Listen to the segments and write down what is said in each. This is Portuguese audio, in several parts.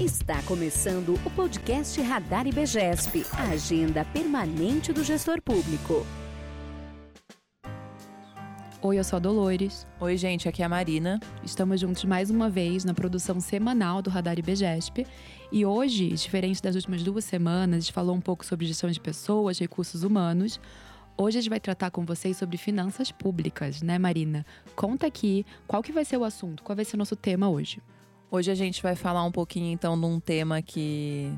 Está começando o podcast Radar IBGESP, a agenda permanente do gestor público. Oi, eu sou a Dolores. Oi, gente, aqui é a Marina. Estamos juntos mais uma vez na produção semanal do Radar IBGESP. E hoje, diferente das últimas duas semanas, a gente falou um pouco sobre gestão de pessoas, recursos humanos. Hoje a gente vai tratar com vocês sobre finanças públicas, né, Marina? Conta aqui qual que vai ser o assunto, qual vai ser o nosso tema hoje. Hoje a gente vai falar um pouquinho então de um tema que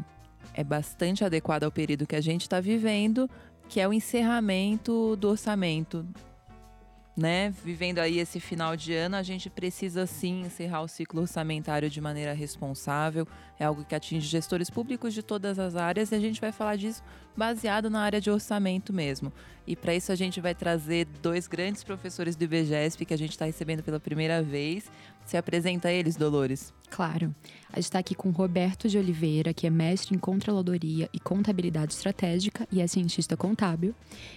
é bastante adequado ao período que a gente está vivendo, que é o encerramento do orçamento né, vivendo aí esse final de ano, a gente precisa sim encerrar o ciclo orçamentário de maneira responsável. É algo que atinge gestores públicos de todas as áreas e a gente vai falar disso baseado na área de orçamento mesmo. E para isso a gente vai trazer dois grandes professores do IBGESP que a gente está recebendo pela primeira vez. Se apresenta eles, Dolores. Claro. A gente está aqui com Roberto de Oliveira, que é mestre em Controladoria e Contabilidade Estratégica e é cientista contábil.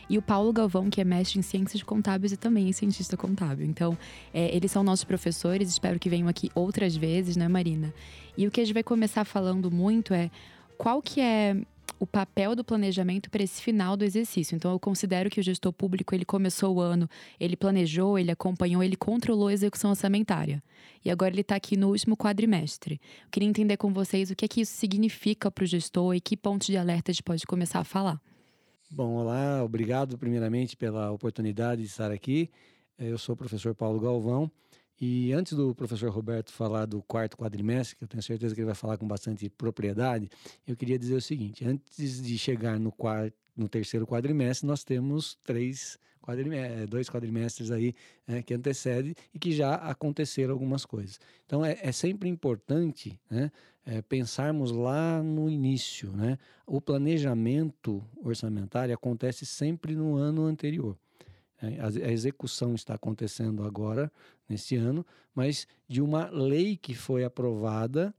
E o Paulo Galvão, que é mestre em Ciências Contábeis e também é cientista contábil. Então, é, eles são nossos professores, espero que venham aqui outras vezes, né, Marina? E o que a gente vai começar falando muito é qual que é o papel do planejamento para esse final do exercício. Então, eu considero que o gestor público ele começou o ano, ele planejou, ele acompanhou, ele controlou a execução orçamentária. E agora ele está aqui no último quadrimestre. Eu queria entender com vocês o que é que isso significa para o gestor e que pontos de alerta a gente pode começar a falar. Bom, olá, obrigado primeiramente pela oportunidade de estar aqui. Eu sou o professor Paulo Galvão e antes do professor Roberto falar do quarto quadrimestre, que eu tenho certeza que ele vai falar com bastante propriedade, eu queria dizer o seguinte: antes de chegar no quarto, no terceiro quadrimestre, nós temos três quadrimestres, dois quadrimestres aí é, que antecedem e que já aconteceram algumas coisas. Então é, é sempre importante né, é, pensarmos lá no início. Né? O planejamento orçamentário acontece sempre no ano anterior. É, a execução está acontecendo agora, nesse ano, mas de uma lei que foi aprovada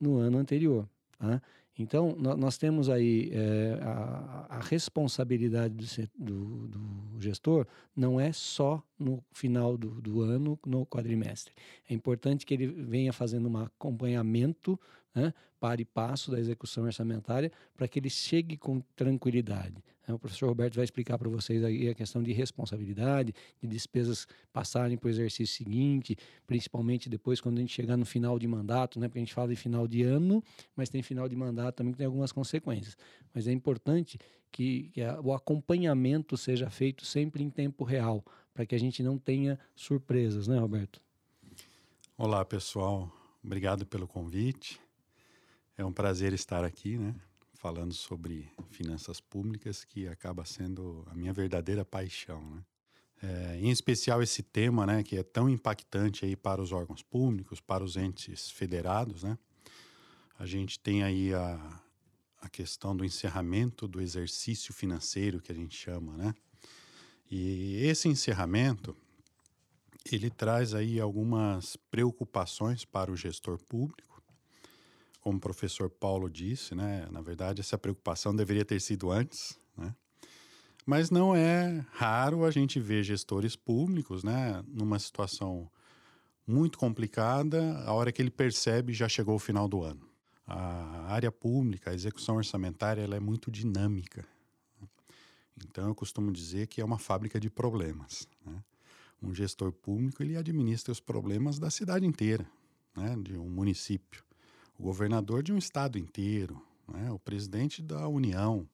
no ano anterior. Tá? Então, nós temos aí é, a, a, responsabilidade do, do, do, gestor não é só no final do, do, ano, no quadrimestre. É importante que ele venha fazendo um acompanhamento, né, para e passo da execução orçamentária, para que ele chegue com tranquilidade. O professor Roberto vai explicar para vocês aí a questão de responsabilidade, de despesas passarem para o exercício seguinte, principalmente depois quando a gente chegar no final de mandato, né, porque a gente fala de final de ano, mas tem final de mandato também que tem algumas consequências. Mas é importante que, que a, o acompanhamento seja feito sempre em tempo real, para que a gente não tenha surpresas, né, Roberto? Olá, pessoal. Obrigado pelo convite. É um prazer estar aqui, né? Falando sobre finanças públicas, que acaba sendo a minha verdadeira paixão, né? É, em especial esse tema, né, que é tão impactante aí para os órgãos públicos, para os entes federados, né? A gente tem aí a, a questão do encerramento do exercício financeiro, que a gente chama, né? E esse encerramento, ele traz aí algumas preocupações para o gestor público. Como o professor Paulo disse, né? Na verdade, essa preocupação deveria ter sido antes, né? Mas não é raro a gente ver gestores públicos, né, numa situação muito complicada, a hora que ele percebe já chegou o final do ano a área pública, a execução orçamentária, ela é muito dinâmica. Então, eu costumo dizer que é uma fábrica de problemas. Né? Um gestor público ele administra os problemas da cidade inteira, né? de um município, o governador de um estado inteiro, né? o presidente da União.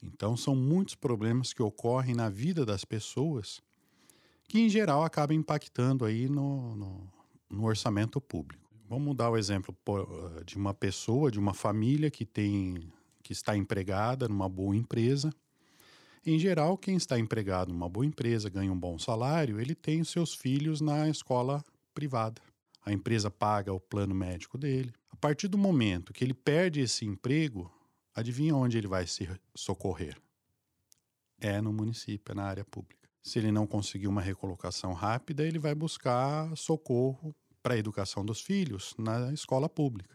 Então, são muitos problemas que ocorrem na vida das pessoas que, em geral, acabam impactando aí no, no, no orçamento público. Vamos dar o exemplo eh, de uma pessoa, de uma família que tem que está empregada numa boa empresa. Em geral, quem está empregado numa boa empresa, ganha um bom salário, ele tem os seus filhos na escola privada. A empresa paga o plano médico dele. A partir do momento que ele perde esse emprego, adivinha onde ele vai se socorrer? É no município, é na área pública. Se ele não conseguir uma recolocação rápida, ele vai buscar socorro para a educação dos filhos na escola pública.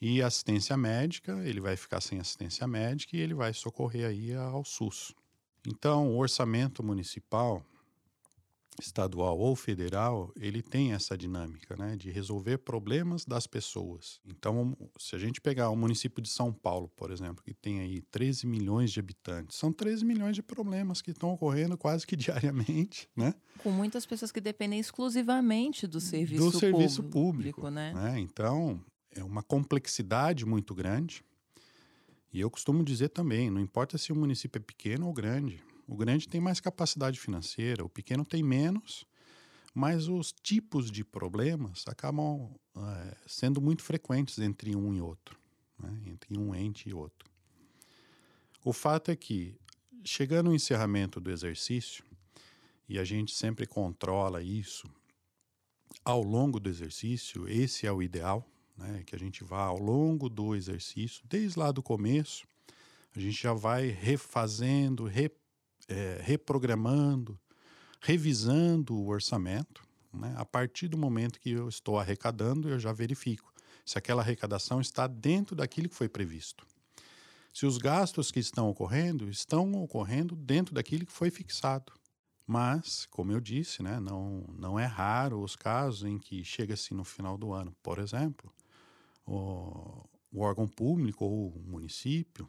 E assistência médica, ele vai ficar sem assistência médica e ele vai socorrer aí ao SUS. Então, o orçamento municipal, estadual ou federal, ele tem essa dinâmica, né, de resolver problemas das pessoas. Então, se a gente pegar o município de São Paulo, por exemplo, que tem aí 13 milhões de habitantes, são 13 milhões de problemas que estão ocorrendo quase que diariamente, né? Com muitas pessoas que dependem exclusivamente do serviço do público, serviço público, né? né? Então, é uma complexidade muito grande. E eu costumo dizer também, não importa se o município é pequeno ou grande, o grande tem mais capacidade financeira, o pequeno tem menos, mas os tipos de problemas acabam é, sendo muito frequentes entre um e outro, né? entre um ente e outro. O fato é que, chegando ao encerramento do exercício, e a gente sempre controla isso ao longo do exercício, esse é o ideal, né? que a gente vá ao longo do exercício, desde lá do começo, a gente já vai refazendo, repetindo, é, reprogramando, revisando o orçamento. Né? A partir do momento que eu estou arrecadando, eu já verifico se aquela arrecadação está dentro daquilo que foi previsto. Se os gastos que estão ocorrendo estão ocorrendo dentro daquilo que foi fixado. Mas, como eu disse, né, não, não é raro os casos em que chega-se no final do ano, por exemplo, o, o órgão público ou o município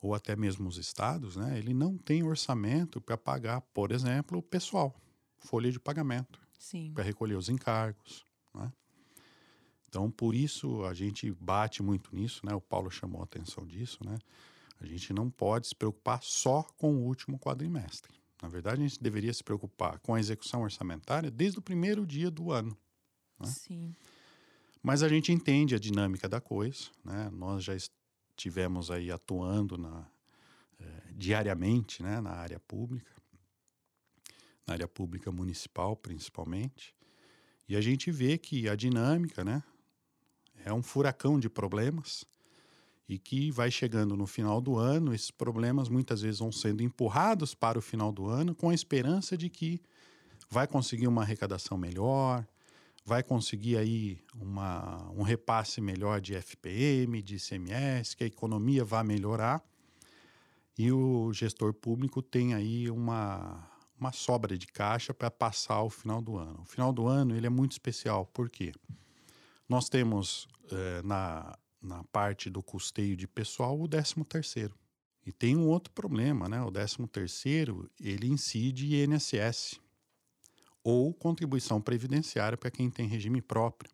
ou até mesmo os estados, né, ele não tem orçamento para pagar, por exemplo, o pessoal, folha de pagamento, para recolher os encargos. Né? Então, por isso a gente bate muito nisso, né? O Paulo chamou a atenção disso, né? A gente não pode se preocupar só com o último quadrimestre. Na verdade, a gente deveria se preocupar com a execução orçamentária desde o primeiro dia do ano. Né? Sim. Mas a gente entende a dinâmica da coisa, né? Nós já tivemos aí atuando na, eh, diariamente né, na área pública, na área pública municipal principalmente, e a gente vê que a dinâmica né, é um furacão de problemas e que vai chegando no final do ano, esses problemas muitas vezes vão sendo empurrados para o final do ano com a esperança de que vai conseguir uma arrecadação melhor, vai conseguir aí uma, um repasse melhor de FPM, de ICMS, que a economia vai melhorar e o gestor público tem aí uma, uma sobra de caixa para passar o final do ano. O final do ano ele é muito especial, por quê? Nós temos eh, na, na parte do custeio de pessoal o 13 terceiro. E tem um outro problema, né? O 13 terceiro, ele incide INSS ou contribuição previdenciária para quem tem regime próprio.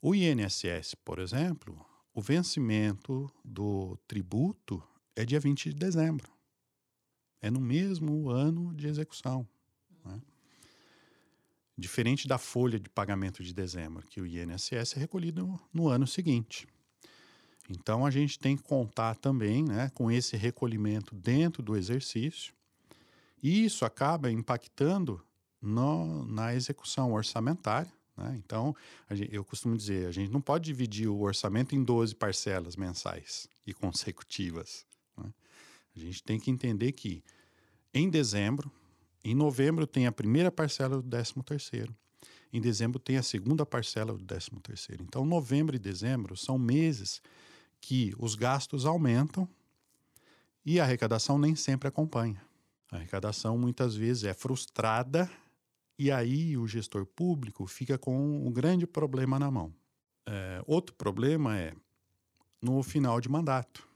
O INSS, por exemplo, o vencimento do tributo é dia 20 de dezembro. É no mesmo ano de execução. Né? Diferente da folha de pagamento de dezembro, que o INSS é recolhido no ano seguinte. Então a gente tem que contar também né, com esse recolhimento dentro do exercício, e isso acaba impactando no, na execução orçamentária. Né? Então, gente, eu costumo dizer, a gente não pode dividir o orçamento em 12 parcelas mensais e consecutivas. Né? A gente tem que entender que em dezembro, em novembro tem a primeira parcela do 13 terceiro. Em dezembro tem a segunda parcela do 13 terceiro. Então, novembro e dezembro são meses que os gastos aumentam e a arrecadação nem sempre acompanha. A arrecadação muitas vezes é frustrada e aí o gestor público fica com um grande problema na mão. É, outro problema é no final de mandato.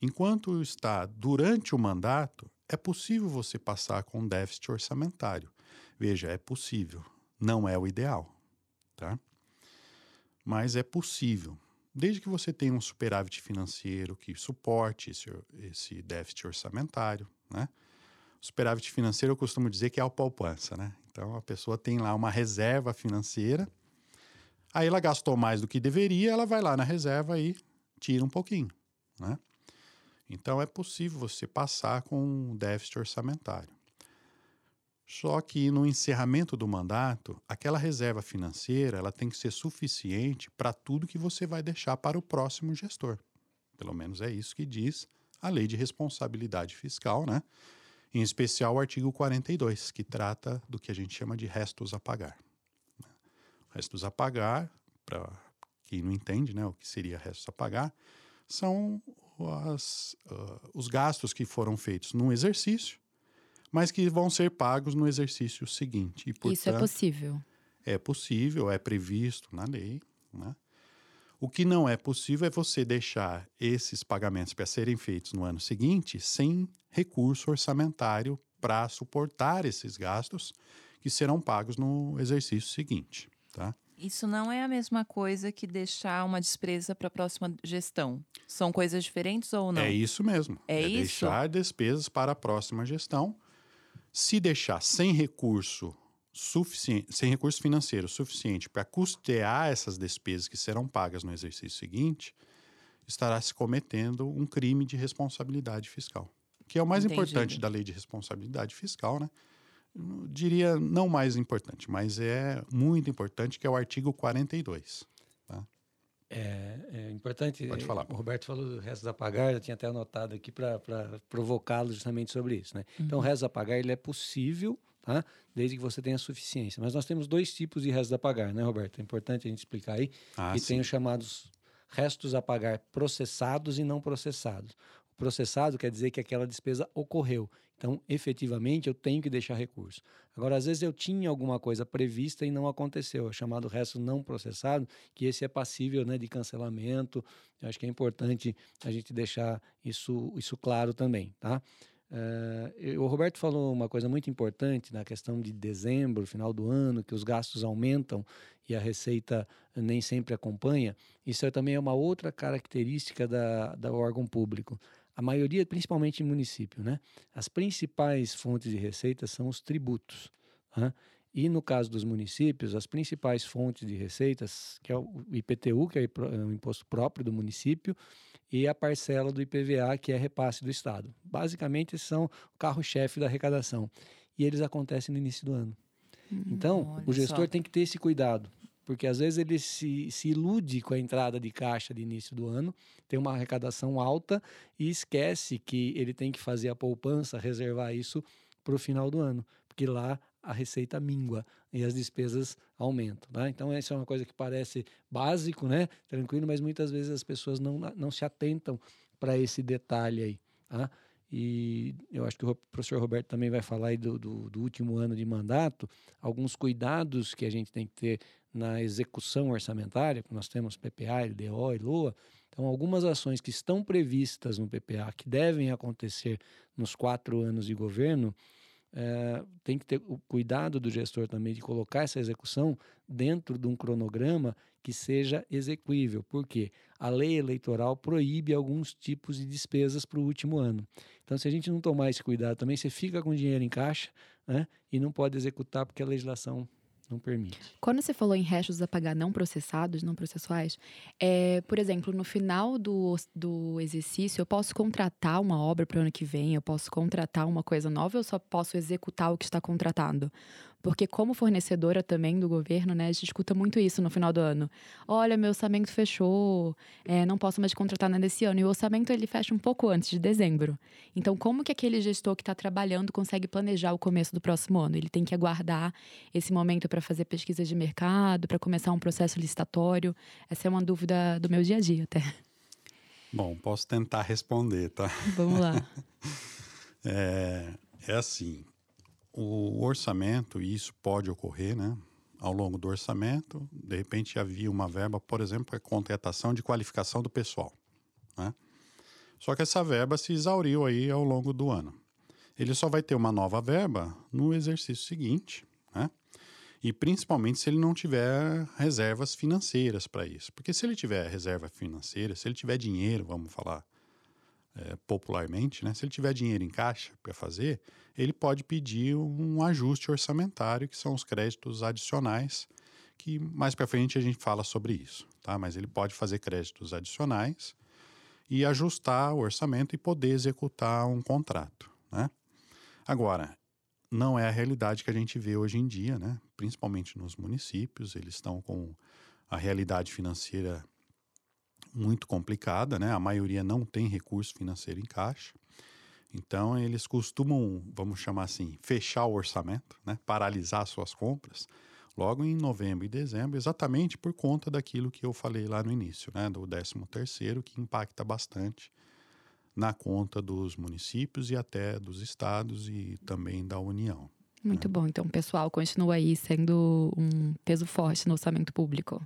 Enquanto está durante o mandato, é possível você passar com déficit orçamentário. Veja, é possível. Não é o ideal, tá? Mas é possível. Desde que você tenha um superávit financeiro que suporte esse, esse déficit orçamentário, né? Superávit financeiro eu costumo dizer que é a poupança, né? Então a pessoa tem lá uma reserva financeira, aí ela gastou mais do que deveria, ela vai lá na reserva e tira um pouquinho, né? Então é possível você passar com um déficit orçamentário. Só que no encerramento do mandato, aquela reserva financeira ela tem que ser suficiente para tudo que você vai deixar para o próximo gestor. Pelo menos é isso que diz a lei de responsabilidade fiscal, né? Em especial o artigo 42, que trata do que a gente chama de restos a pagar. Restos a pagar, para quem não entende né, o que seria restos a pagar, são as, uh, os gastos que foram feitos no exercício, mas que vão ser pagos no exercício seguinte. E, portanto, Isso é possível. É possível, é previsto na lei. Né? O que não é possível é você deixar esses pagamentos para serem feitos no ano seguinte sem recurso orçamentário para suportar esses gastos que serão pagos no exercício seguinte. Tá? Isso não é a mesma coisa que deixar uma despesa para a próxima gestão. São coisas diferentes ou não? É isso mesmo. É isso? deixar despesas para a próxima gestão. Se deixar sem recurso suficiente, sem recurso financeiro suficiente para custear essas despesas que serão pagas no exercício seguinte, estará se cometendo um crime de responsabilidade fiscal, que é o mais Entendido. importante da lei de responsabilidade fiscal, né? Eu diria não mais importante, mas é muito importante, que é o artigo 42. É, é importante. Pode falar. O Roberto falou do resto a pagar, eu tinha até anotado aqui para provocá-lo justamente sobre isso. Né? Então, o resto a pagar ele é possível, tá? desde que você tenha suficiência. Mas nós temos dois tipos de restos a pagar, né, Roberto? É importante a gente explicar aí. Ah, e sim. tem os chamados restos a pagar processados e não processados. O processado quer dizer que aquela despesa ocorreu. Então, efetivamente, eu tenho que deixar recurso. Agora, às vezes eu tinha alguma coisa prevista e não aconteceu, é chamado resto não processado, que esse é passível né, de cancelamento. Eu acho que é importante a gente deixar isso, isso claro também, tá? Eh, o Roberto falou uma coisa muito importante na questão de dezembro, final do ano, que os gastos aumentam e a receita nem sempre acompanha. Isso é também é uma outra característica da, do órgão público. A maioria, principalmente em município, né? As principais fontes de receita são os tributos. né? E no caso dos municípios, as principais fontes de receitas, que é o IPTU, que é o imposto próprio do município, e a parcela do IPVA, que é repasse do Estado. Basicamente, esses são o carro-chefe da arrecadação. E eles acontecem no início do ano. Então, olha o gestor só. tem que ter esse cuidado, porque às vezes ele se, se ilude com a entrada de caixa de início do ano, tem uma arrecadação alta e esquece que ele tem que fazer a poupança, reservar isso para o final do ano, porque lá a receita mingua e as despesas aumentam. Tá? Então, essa é uma coisa que parece básico, né? tranquilo, mas muitas vezes as pessoas não, não se atentam para esse detalhe aí. Tá? E eu acho que o professor Roberto também vai falar aí do, do, do último ano de mandato, alguns cuidados que a gente tem que ter na execução orçamentária, que nós temos PPA, LDO e LOA. Então, algumas ações que estão previstas no PPA, que devem acontecer nos quatro anos de governo, eh, tem que ter o cuidado do gestor também de colocar essa execução dentro de um cronograma que seja execuível. Por quê? A lei eleitoral proíbe alguns tipos de despesas para o último ano. Então, se a gente não tomar esse cuidado também, você fica com dinheiro em caixa né, e não pode executar porque a legislação não permite. Quando você falou em restos a pagar não processados, não processuais, é, por exemplo, no final do, do exercício, eu posso contratar uma obra para o ano que vem, eu posso contratar uma coisa nova eu só posso executar o que está contratado? Porque como fornecedora também do governo, né, a gente escuta muito isso no final do ano. Olha, meu orçamento fechou, é, não posso mais contratar nada esse ano. E o orçamento ele fecha um pouco antes de dezembro. Então, como que aquele gestor que está trabalhando consegue planejar o começo do próximo ano? Ele tem que aguardar esse momento para fazer pesquisa de mercado, para começar um processo licitatório? Essa é uma dúvida do meu dia a dia até. Bom, posso tentar responder, tá? Vamos lá. É, é assim, o orçamento, e isso pode ocorrer, né? Ao longo do orçamento, de repente havia uma verba, por exemplo, para contratação de qualificação do pessoal, né? Só que essa verba se exauriu aí ao longo do ano. Ele só vai ter uma nova verba no exercício seguinte, né? E principalmente se ele não tiver reservas financeiras para isso. Porque se ele tiver reserva financeira, se ele tiver dinheiro, vamos falar é, popularmente, né? Se ele tiver dinheiro em caixa para fazer, ele pode pedir um ajuste orçamentário, que são os créditos adicionais, que mais para frente a gente fala sobre isso, tá? Mas ele pode fazer créditos adicionais e ajustar o orçamento e poder executar um contrato, né? Agora, não é a realidade que a gente vê hoje em dia, né? Principalmente nos municípios, eles estão com a realidade financeira muito complicada, né? A maioria não tem recurso financeiro em caixa. Então, eles costumam, vamos chamar assim, fechar o orçamento, né? paralisar suas compras logo em novembro e dezembro, exatamente por conta daquilo que eu falei lá no início, né? do 13 terceiro, que impacta bastante na conta dos municípios e até dos estados e também da União. Muito bom. Então, o pessoal continua aí sendo um peso forte no orçamento público.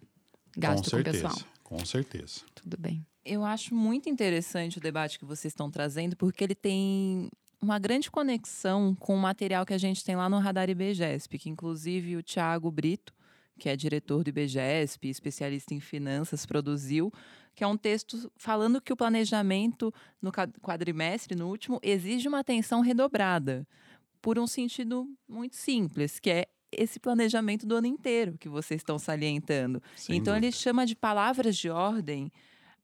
Gasto com, com pessoal. Com certeza. Tudo bem. Eu acho muito interessante o debate que vocês estão trazendo, porque ele tem uma grande conexão com o material que a gente tem lá no Radar IBGESP, que inclusive o Tiago Brito, que é diretor do IBGESP, especialista em finanças, produziu, que é um texto falando que o planejamento no quadrimestre, no último, exige uma atenção redobrada, por um sentido muito simples, que é esse planejamento do ano inteiro que vocês estão salientando. Sem então, dúvida. ele chama de palavras de ordem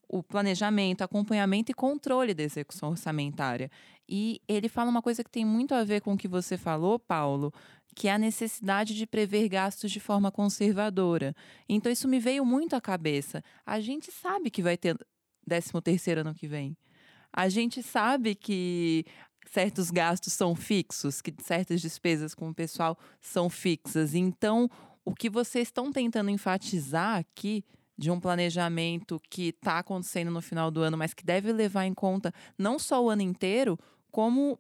o planejamento, acompanhamento e controle da execução orçamentária. E ele fala uma coisa que tem muito a ver com o que você falou, Paulo, que é a necessidade de prever gastos de forma conservadora. Então, isso me veio muito à cabeça. A gente sabe que vai ter 13 terceiro ano que vem. A gente sabe que certos gastos são fixos, que certas despesas com o pessoal são fixas. Então, o que vocês estão tentando enfatizar aqui de um planejamento que está acontecendo no final do ano, mas que deve levar em conta não só o ano inteiro, como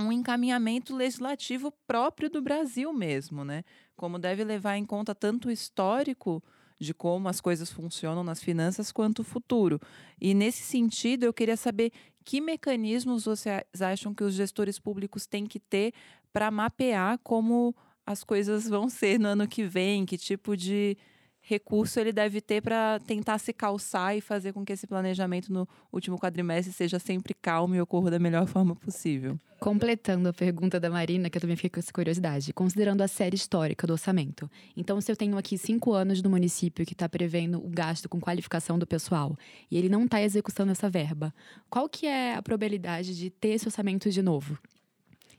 um encaminhamento legislativo próprio do Brasil mesmo, né? Como deve levar em conta tanto o histórico de como as coisas funcionam nas finanças quanto o futuro. E nesse sentido, eu queria saber que mecanismos vocês acham que os gestores públicos têm que ter para mapear como as coisas vão ser no ano que vem, que tipo de recurso ele deve ter para tentar se calçar e fazer com que esse planejamento no último quadrimestre seja sempre calmo e ocorra da melhor forma possível. Completando a pergunta da Marina, que eu também fiquei com essa curiosidade, considerando a série histórica do orçamento. Então, se eu tenho aqui cinco anos do município que está prevendo o gasto com qualificação do pessoal e ele não está executando essa verba, qual que é a probabilidade de ter esse orçamento de novo?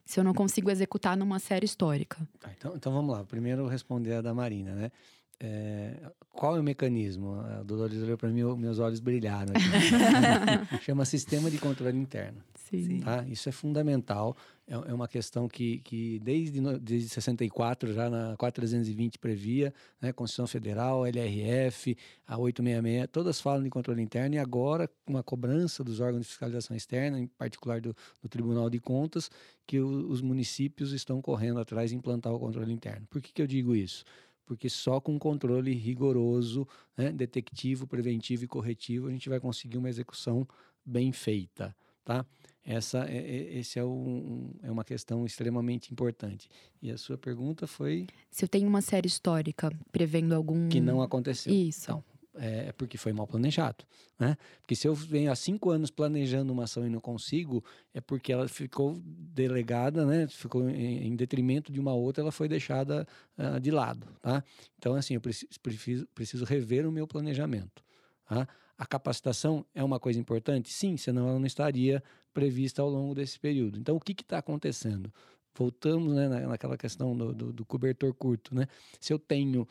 Se eu não consigo executar numa série histórica. Tá, então, então vamos lá. Primeiro responder a da Marina, né? É, qual é o mecanismo? A Dolores olhou para mim, meus olhos brilharam. Chama sistema de controle interno. Sim. Tá? Isso é fundamental. É, é uma questão que, que desde, desde 64, já na 4320 previa, né? Constituição Federal, LRF, a 866, todas falam de controle interno e agora com uma cobrança dos órgãos de fiscalização externa, em particular do, do Tribunal de Contas, que o- os municípios estão correndo atrás de implantar o controle interno. Por que, que eu digo isso? Porque só com um controle rigoroso, né, detectivo, preventivo e corretivo, a gente vai conseguir uma execução bem feita, tá? Essa é, é- esse é, um, é uma questão extremamente importante. E a sua pergunta foi Se eu tenho uma série histórica prevendo algum. que não aconteceu. Isso. Então, é porque foi mal planejado, né? Porque se eu venho há cinco anos planejando uma ação e não consigo, é porque ela ficou delegada, né? Ficou em, em detrimento de uma outra, ela foi deixada ah, de lado, tá? Então, assim, eu preciso, preciso, rever o meu planejamento, tá? A capacitação é uma coisa importante? Sim, senão ela não estaria prevista ao longo desse período. Então, o que está acontecendo? Voltamos né, na- naquela questão do, do- do cobertor curto, né? Se eu tenho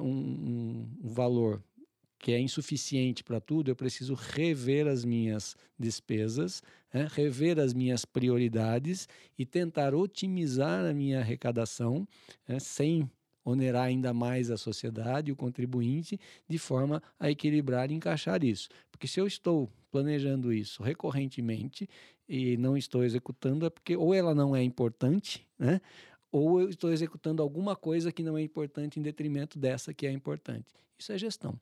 um, um- um valor que é insuficiente para tudo, eu preciso rever as minhas despesas, né, rever as minhas prioridades e tentar otimizar a minha arrecadação né, sem onerar ainda mais a sociedade, o contribuinte, de forma a equilibrar e encaixar isso. Porque se eu estou planejando isso recorrentemente e não estou executando, é porque ou ela não é importante, né? ou eu estou executando alguma coisa que não é importante em detrimento dessa que é importante. Isso é gestão.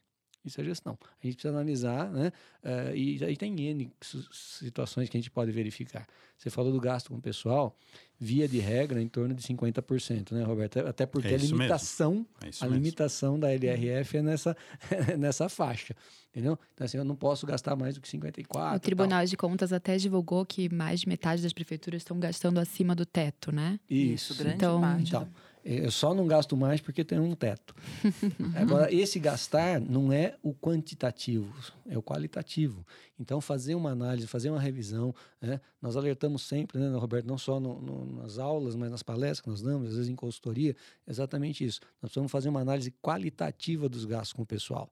Isso é gestão. A gente precisa analisar, né? Eh, e aí tem N situações que a gente pode verificar. Você falou do gasto com o pessoal, via de regra, em torno de 50%, né, Roberto? Até porque É a isso limitação, É isso a mesmo. limitação da LRF é nessa, nessa faixa. Entendeu? Então, assim, eu não posso gastar mais do que 54%. O Tribunal de Contas até divulgou que mais de metade das prefeituras estão gastando acima do teto, né? Isso. grande Então- parte. Então, eu só não gasto mais porque tem um teto. Agora, esse gastar não é o quantitativo, é o qualitativo. Então, fazer uma análise, fazer uma revisão, né? nós alertamos sempre, né, Roberto, não só no- no- nas aulas, mas nas palestras que nós damos, às vezes em consultoria, exatamente isso. Nós precisamos fazer uma análise qualitativa dos gastos com o pessoal.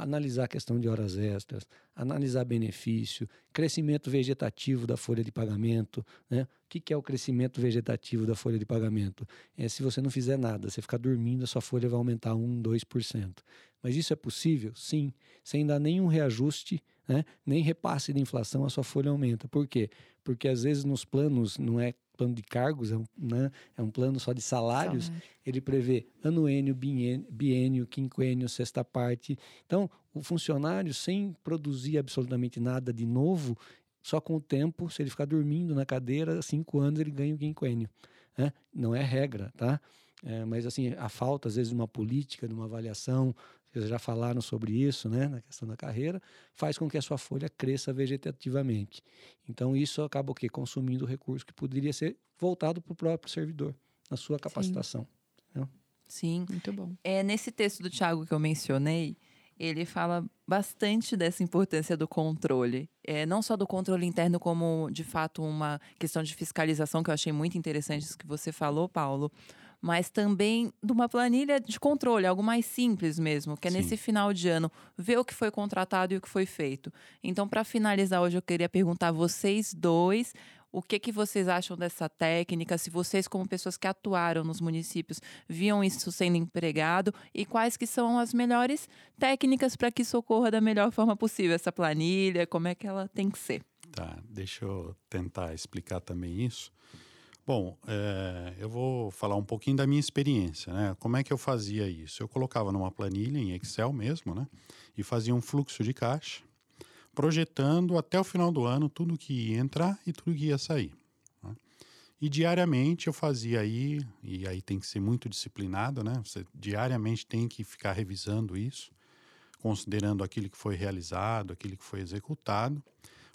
Analisar a questão de horas extras, analisar benefício, crescimento vegetativo da folha de pagamento. Né? O que, é o crescimento vegetativo da folha de pagamento? É se você não fizer nada, você ficar dormindo, a sua folha vai aumentar 1, 2%. Mas isso é possível? Sim, sem dar nenhum reajuste, né? nem repasse de inflação, a sua folha aumenta. Por quê? Porque às vezes nos planos não é plano de cargos, é um, né? é um plano só de salários, Salário. ele prevê anuênio, biênio, biênio, quinquênio, sexta parte. Então, o funcionário, sem produzir absolutamente nada de novo, só com o tempo, se ele ficar dormindo na cadeira, cinco anos ele ganha o quinquênio. Né? Não é regra, tá? É, mas assim, a falta, às vezes, de uma política, de uma avaliação, vocês já falaram sobre isso, né, na questão da carreira, faz com que a sua folha cresça vegetativamente. Então, isso acaba o quê? Consumindo recurso que poderia ser voltado para o próprio servidor, na sua capacitação. Sim. Sim. Muito bom. É, nesse texto do Tiago que eu mencionei, ele fala bastante dessa importância do controle. É, não só do controle interno, como de fato uma questão de fiscalização, que eu achei muito interessante isso que você falou, Paulo, mas também de uma planilha de controle, algo mais simples mesmo, que é Sim. nesse final de ano ver o que foi contratado e o que foi feito. Então, para finalizar hoje, eu queria perguntar a vocês dois o que, que vocês acham dessa técnica? Se vocês, como pessoas que atuaram nos municípios, viam isso sendo empregado e quais que são as melhores técnicas para que isso ocorra da melhor forma possível? Essa planilha, como é que ela tem que ser? Tá, deixa eu tentar explicar também isso. Bom, é, eu vou falar um pouquinho da minha experiência, né? Como é que eu fazia isso? Eu colocava numa planilha em Excel mesmo, né? E fazia um fluxo de caixa projetando até o final do ano tudo que ia entrar e tudo que ia sair. Né? E diariamente eu fazia aí, e aí tem que ser muito disciplinado, né? Você diariamente tem que ficar revisando isso, considerando aquilo que foi realizado, aquilo que foi executado.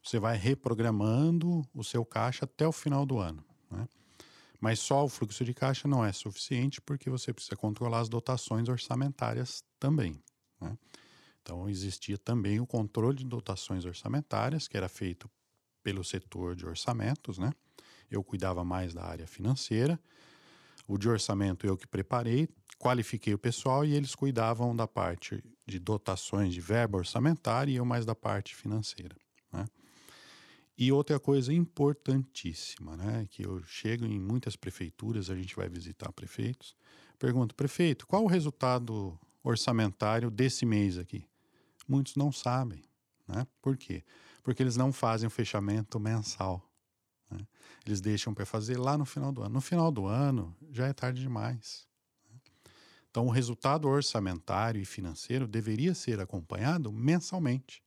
Você vai reprogramando o seu caixa até o final do ano. Né? Mas só o fluxo de caixa não é suficiente porque você precisa controlar as dotações orçamentárias também. Né? Então, existia também o controle de dotações orçamentárias, que era feito pelo setor de orçamentos, né? Eu cuidava mais da área financeira. O de orçamento eu que preparei, qualifiquei o pessoal e eles cuidavam da parte de dotações de verba orçamentária e eu mais da parte financeira. Né? E outra coisa importantíssima, né? Que eu chego em muitas prefeituras, a gente vai visitar prefeitos, pergunto, prefeito, qual o resultado orçamentário desse mês aqui? Muitos não sabem. Né? Por quê? Porque eles não fazem o fechamento mensal. Né? Eles deixam para fazer lá no final do ano. No final do ano já é tarde demais. Né? Então, o resultado orçamentário e financeiro deveria ser acompanhado mensalmente,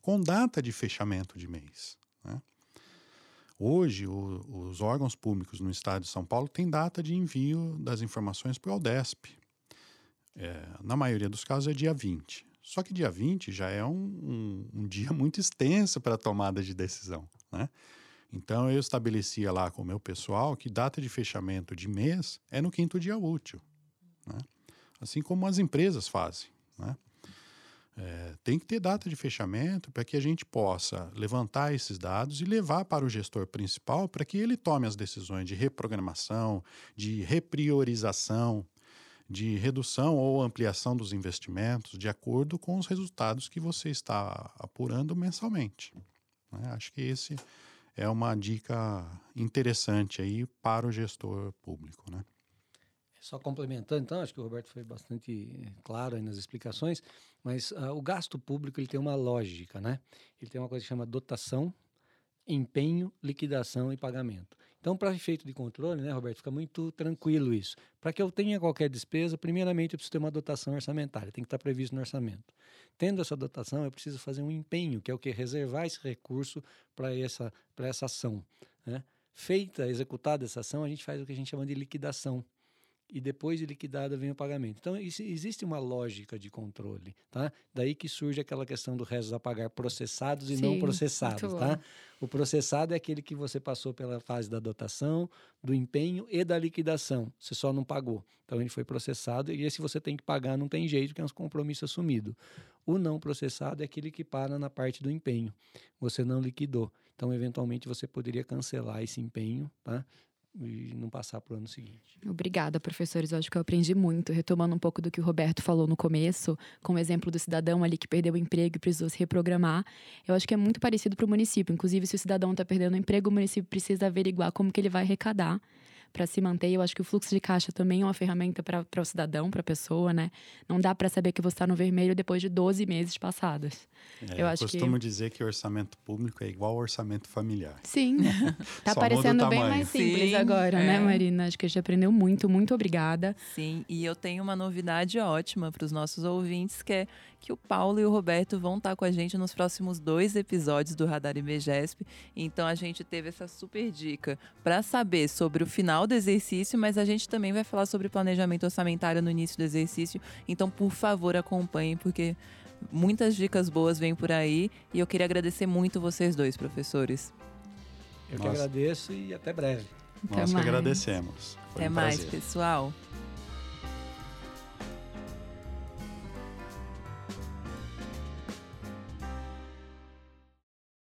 com data de fechamento de mês. Né? Hoje, o, os órgãos públicos no estado de São Paulo têm data de envio das informações para o Aldesp. É, na maioria dos casos é dia 20. Só que dia 20 já é um, um, um dia muito extenso para a tomada de decisão. Né? Então eu estabelecia lá com o meu pessoal que data de fechamento de mês é no quinto dia útil. Né? Assim como as empresas fazem. Né? É, tem que ter data de fechamento para que a gente possa levantar esses dados e levar para o gestor principal para que ele tome as decisões de reprogramação, de repriorização, de redução ou ampliação dos investimentos de acordo com os resultados que você está apurando mensalmente. Né? Acho que esse é uma dica interessante aí para o gestor público, né? Só complementando, então, acho que o Roberto foi bastante claro nas explicações, mas uh, o gasto público ele tem uma lógica, né? Ele tem uma coisa que chama dotação, empenho, liquidação e pagamento. Então, para efeito de controle, né, Roberto, fica muito tranquilo isso. Para que eu tenha qualquer despesa, primeiramente eu preciso ter uma dotação orçamentária, tem que estar previsto no orçamento. Tendo essa dotação, eu preciso fazer um empenho, que é o que? Reservar esse recurso para essa, essa ação. Né? Feita, executada essa ação, a gente faz o que a gente chama de liquidação e depois de liquidada vem o pagamento. Então, isso, existe uma lógica de controle, tá? Daí que surge aquela questão do restos a pagar processados e Sim, não processados, tá? O processado é aquele que você passou pela fase da dotação, do empenho e da liquidação. Você só não pagou. Então, ele foi processado e esse você tem que pagar, não tem jeito, que é um compromisso assumido. O não processado é aquele que para na parte do empenho. Você não liquidou. Então, eventualmente, você poderia cancelar esse empenho, tá? E não passar para o ano seguinte. Obrigada, professores. Eu acho que eu aprendi muito, retomando um pouco do que o Roberto falou no começo, com o exemplo do cidadão ali que perdeu o emprego e precisou se reprogramar. Eu acho que é muito parecido para o município. Inclusive, se o cidadão está perdendo o emprego, o município precisa averiguar como que ele vai arrecadar para se manter. Eu acho que o fluxo de caixa também é uma ferramenta para o cidadão, para a pessoa, né? Não dá para saber que você está no vermelho depois de 12 meses passados. É, eu, eu costumo que... dizer que orçamento público é igual ao orçamento familiar. Sim. tá parecendo bem mais simples Sim, agora, né, é. né, Marina? Acho que a gente aprendeu muito. Muito obrigada. Sim, e eu tenho uma novidade ótima para os nossos ouvintes, que é que o Paulo e o Roberto vão estar com a gente nos próximos dois episódios do Radar IBGESP. Então a gente teve essa super dica para saber sobre o final do exercício, mas a gente também vai falar sobre planejamento orçamentário no início do exercício. Então, por favor, acompanhem, porque muitas dicas boas vêm por aí. E eu queria agradecer muito vocês dois, professores. Eu que agradeço e até breve. Até Nós mais. que agradecemos. Foi até um mais, pessoal.